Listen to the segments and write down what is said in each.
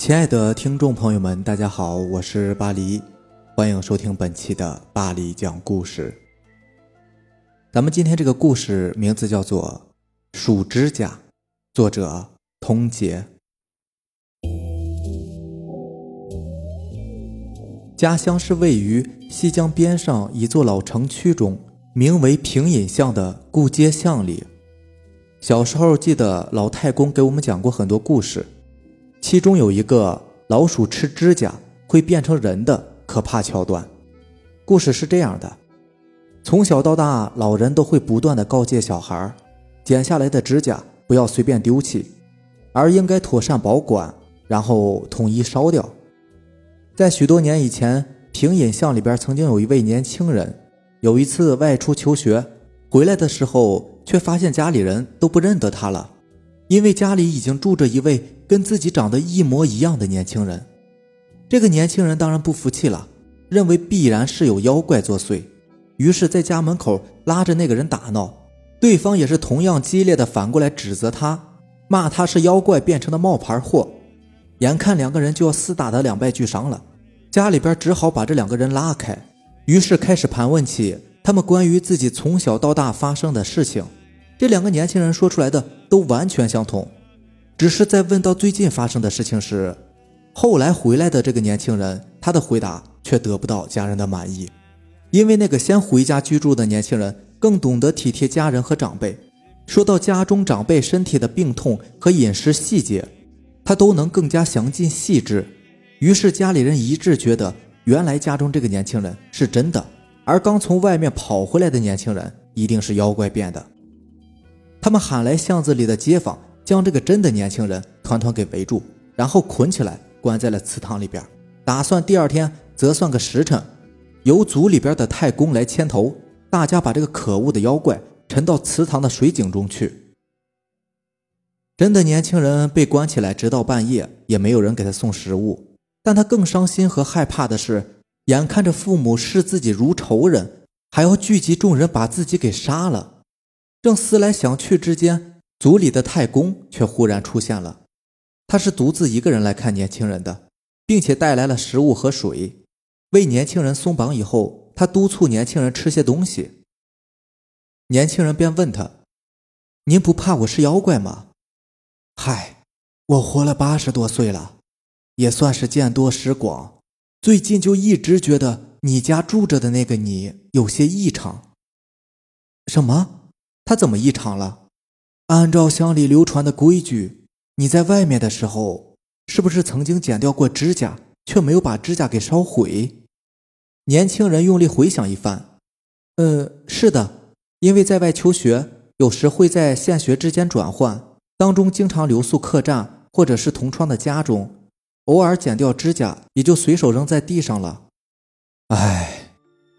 亲爱的听众朋友们，大家好，我是巴黎，欢迎收听本期的巴黎讲故事。咱们今天这个故事名字叫做《数指甲》，作者童杰。家乡是位于西江边上一座老城区中，名为平隐巷的顾街巷里。小时候记得老太公给我们讲过很多故事。其中有一个老鼠吃指甲会变成人的可怕桥段。故事是这样的：从小到大，老人都会不断的告诫小孩，剪下来的指甲不要随便丢弃，而应该妥善保管，然后统一烧掉。在许多年以前，平隐巷里边曾经有一位年轻人，有一次外出求学，回来的时候却发现家里人都不认得他了。因为家里已经住着一位跟自己长得一模一样的年轻人，这个年轻人当然不服气了，认为必然是有妖怪作祟，于是，在家门口拉着那个人打闹。对方也是同样激烈的反过来指责他，骂他是妖怪变成的冒牌货。眼看两个人就要厮打的两败俱伤了，家里边只好把这两个人拉开，于是开始盘问起他们关于自己从小到大发生的事情。这两个年轻人说出来的都完全相同，只是在问到最近发生的事情时，后来回来的这个年轻人，他的回答却得不到家人的满意，因为那个先回家居住的年轻人更懂得体贴家人和长辈，说到家中长辈身体的病痛和饮食细节，他都能更加详尽细致，于是家里人一致觉得，原来家中这个年轻人是真的，而刚从外面跑回来的年轻人一定是妖怪变的。他们喊来巷子里的街坊，将这个真的年轻人团团给围住，然后捆起来关在了祠堂里边，打算第二天择算个时辰，由族里边的太公来牵头，大家把这个可恶的妖怪沉到祠堂的水井中去。真的年轻人被关起来，直到半夜也没有人给他送食物，但他更伤心和害怕的是，眼看着父母视自己如仇人，还要聚集众人把自己给杀了。正思来想去之间，族里的太公却忽然出现了。他是独自一个人来看年轻人的，并且带来了食物和水。为年轻人松绑以后，他督促年轻人吃些东西。年轻人便问他：“您不怕我是妖怪吗？”“嗨，我活了八十多岁了，也算是见多识广。最近就一直觉得你家住着的那个你有些异常。”“什么？”他怎么异常了？按照乡里流传的规矩，你在外面的时候，是不是曾经剪掉过指甲，却没有把指甲给烧毁？年轻人用力回想一番，呃，是的，因为在外求学，有时会在县学之间转换，当中经常留宿客栈或者是同窗的家中，偶尔剪掉指甲，也就随手扔在地上了。唉，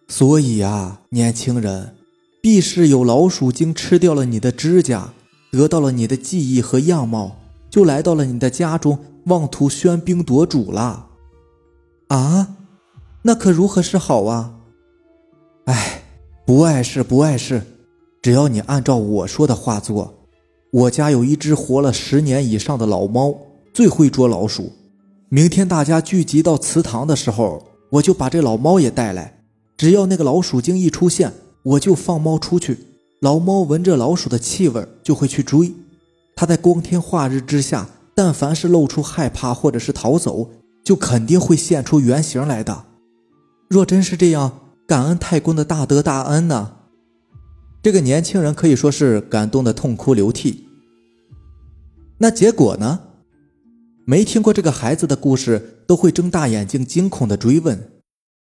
所以啊，年轻人。必是有老鼠精吃掉了你的指甲，得到了你的记忆和样貌，就来到了你的家中，妄图喧宾夺主了。啊，那可如何是好啊？哎，不碍事，不碍事，只要你按照我说的话做。我家有一只活了十年以上的老猫，最会捉老鼠。明天大家聚集到祠堂的时候，我就把这老猫也带来。只要那个老鼠精一出现，我就放猫出去，老猫闻着老鼠的气味就会去追。它在光天化日之下，但凡是露出害怕或者是逃走，就肯定会现出原形来的。若真是这样，感恩太公的大德大恩呢？这个年轻人可以说是感动的痛哭流涕。那结果呢？没听过这个孩子的故事，都会睁大眼睛惊恐的追问。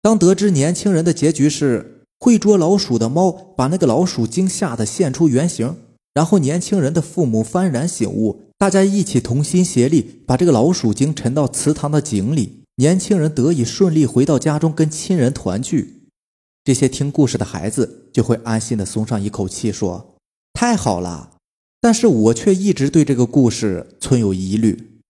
当得知年轻人的结局是。会捉老鼠的猫把那个老鼠精吓得现出原形，然后年轻人的父母幡然醒悟，大家一起同心协力把这个老鼠精沉到祠堂的井里，年轻人得以顺利回到家中跟亲人团聚。这些听故事的孩子就会安心的松上一口气，说：“太好了。”但是我却一直对这个故事存有疑虑，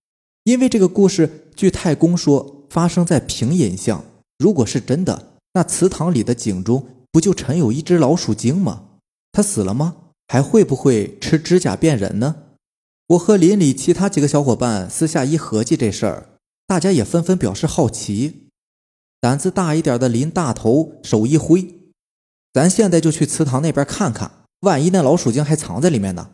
因为这个故事据太公说发生在平隐巷，如果是真的，那祠堂里的井中。不就沉有一只老鼠精吗？它死了吗？还会不会吃指甲变人呢？我和邻里其他几个小伙伴私下一合计这事儿，大家也纷纷表示好奇。胆子大一点的林大头手一挥：“咱现在就去祠堂那边看看，万一那老鼠精还藏在里面呢。”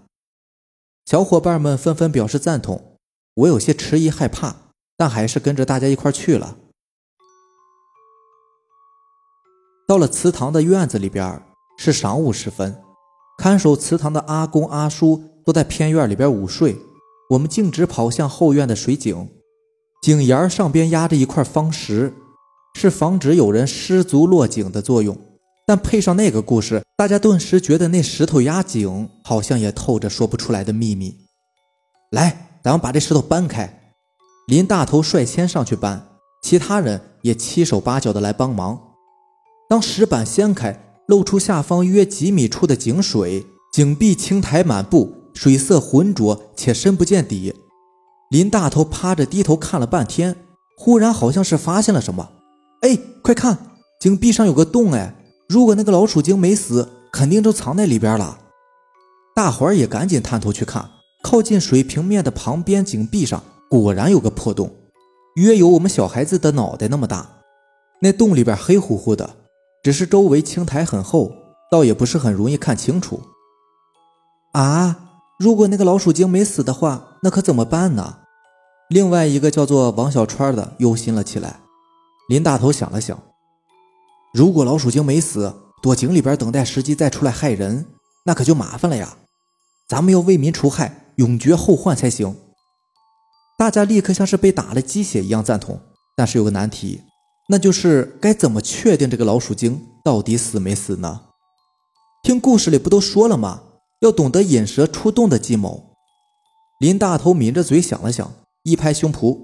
小伙伴们纷纷表示赞同。我有些迟疑害怕，但还是跟着大家一块去了。到了祠堂的院子里边，是晌午时分，看守祠堂的阿公阿叔都在偏院里边午睡。我们径直跑向后院的水井，井沿上边压着一块方石，是防止有人失足落井的作用。但配上那个故事，大家顿时觉得那石头压井好像也透着说不出来的秘密。来，咱们把这石头搬开。林大头率先上去搬，其他人也七手八脚的来帮忙。当石板掀开，露出下方约几米处的井水，井壁青苔满布。水色浑浊且深不见底，林大头趴着低头看了半天，忽然好像是发现了什么。哎，快看，井壁上有个洞哎！如果那个老鼠精没死，肯定就藏在里边了。大伙儿也赶紧探头去看，靠近水平面的旁边井壁上果然有个破洞，约有我们小孩子的脑袋那么大。那洞里边黑乎乎的，只是周围青苔很厚，倒也不是很容易看清楚。啊！如果那个老鼠精没死的话，那可怎么办呢？另外一个叫做王小川的忧心了起来。林大头想了想，如果老鼠精没死，躲井里边等待时机再出来害人，那可就麻烦了呀。咱们要为民除害，永绝后患才行。大家立刻像是被打了鸡血一样赞同。但是有个难题，那就是该怎么确定这个老鼠精到底死没死呢？听故事里不都说了吗？要懂得引蛇出洞的计谋。林大头抿着嘴想了想，一拍胸脯：“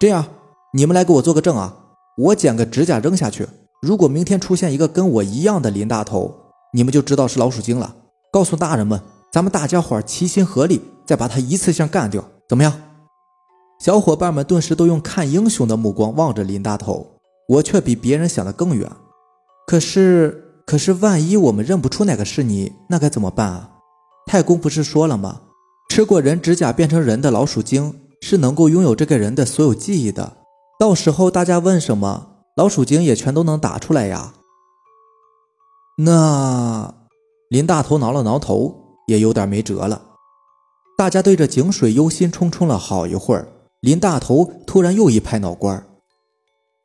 这样，你们来给我做个证啊！我剪个指甲扔下去，如果明天出现一个跟我一样的林大头，你们就知道是老鼠精了。告诉大人们，咱们大家伙齐心合力，再把他一次性干掉，怎么样？”小伙伴们顿时都用看英雄的目光望着林大头，我却比别人想的更远。可是。可是，万一我们认不出哪个是你，那该怎么办啊？太公不是说了吗？吃过人指甲变成人的老鼠精是能够拥有这个人的所有记忆的。到时候大家问什么，老鼠精也全都能打出来呀。那林大头挠了挠头，也有点没辙了。大家对着井水忧心忡忡了好一会儿，林大头突然又一拍脑瓜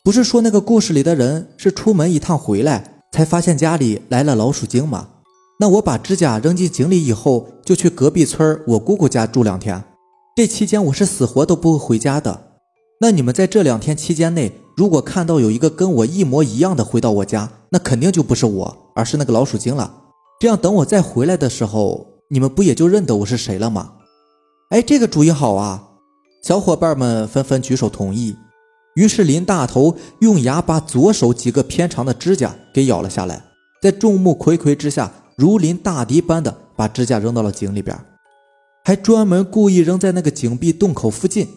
不是说那个故事里的人是出门一趟回来？才发现家里来了老鼠精吗？那我把指甲扔进井里以后，就去隔壁村我姑姑家住两天。这期间我是死活都不会回家的。那你们在这两天期间内，如果看到有一个跟我一模一样的回到我家，那肯定就不是我，而是那个老鼠精了。这样等我再回来的时候，你们不也就认得我是谁了吗？哎，这个主意好啊！小伙伴们纷纷举手同意。于是林大头用牙把左手几个偏长的指甲给咬了下来，在众目睽睽之下，如临大敌般的把指甲扔到了井里边，还专门故意扔在那个井壁洞口附近。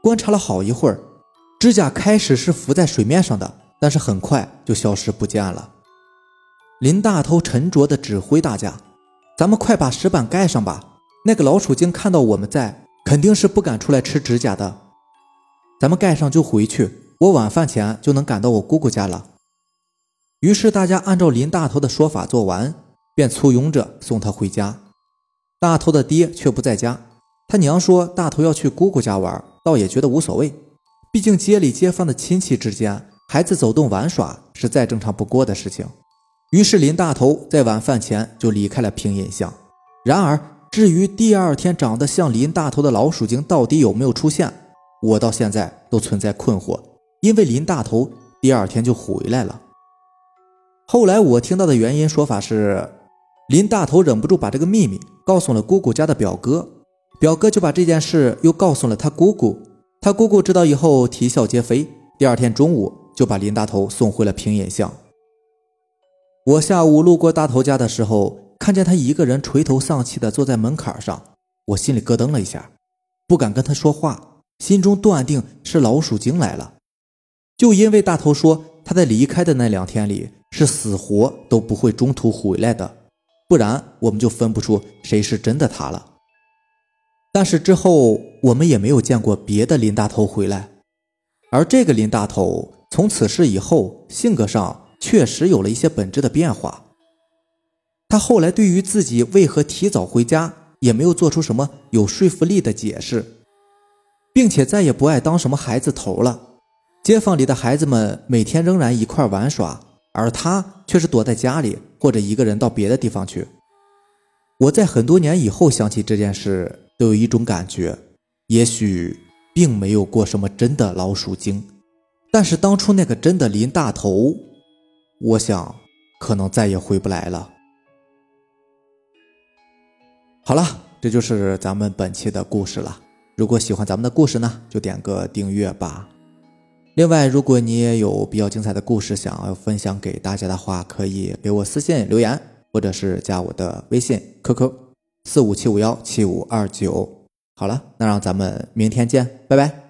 观察了好一会儿，指甲开始是浮在水面上的，但是很快就消失不见了。林大头沉着的指挥大家：“咱们快把石板盖上吧！那个老鼠精看到我们在，肯定是不敢出来吃指甲的。”咱们盖上就回去，我晚饭前就能赶到我姑姑家了。于是大家按照林大头的说法做完，便簇拥着送他回家。大头的爹却不在家，他娘说大头要去姑姑家玩，倒也觉得无所谓。毕竟街里街坊的亲戚之间，孩子走动玩耍是再正常不过的事情。于是林大头在晚饭前就离开了平隐巷。然而，至于第二天长得像林大头的老鼠精到底有没有出现？我到现在都存在困惑，因为林大头第二天就回来了。后来我听到的原因说法是，林大头忍不住把这个秘密告诉了姑姑家的表哥，表哥就把这件事又告诉了他姑姑，他姑姑知道以后啼笑皆非。第二天中午就把林大头送回了平野巷。我下午路过大头家的时候，看见他一个人垂头丧气的坐在门槛上，我心里咯噔了一下，不敢跟他说话。心中断定是老鼠精来了，就因为大头说他在离开的那两天里是死活都不会中途回来的，不然我们就分不出谁是真的他了。但是之后我们也没有见过别的林大头回来，而这个林大头从此事以后，性格上确实有了一些本质的变化。他后来对于自己为何提早回家，也没有做出什么有说服力的解释，并且再也不爱当什么孩子头了。街坊里的孩子们每天仍然一块玩耍，而他却是躲在家里，或者一个人到别的地方去。我在很多年以后想起这件事，都有一种感觉，也许并没有过什么真的老鼠精，但是当初那个真的林大头，我想可能再也回不来了。好了，这就是咱们本期的故事了。如果喜欢咱们的故事呢，就点个订阅吧。另外，如果你也有比较精彩的故事想要分享给大家的话，可以给我私信留言，或者是加我的微信 QQ 四五七五幺七五二九。好了，那让咱们明天见，拜拜。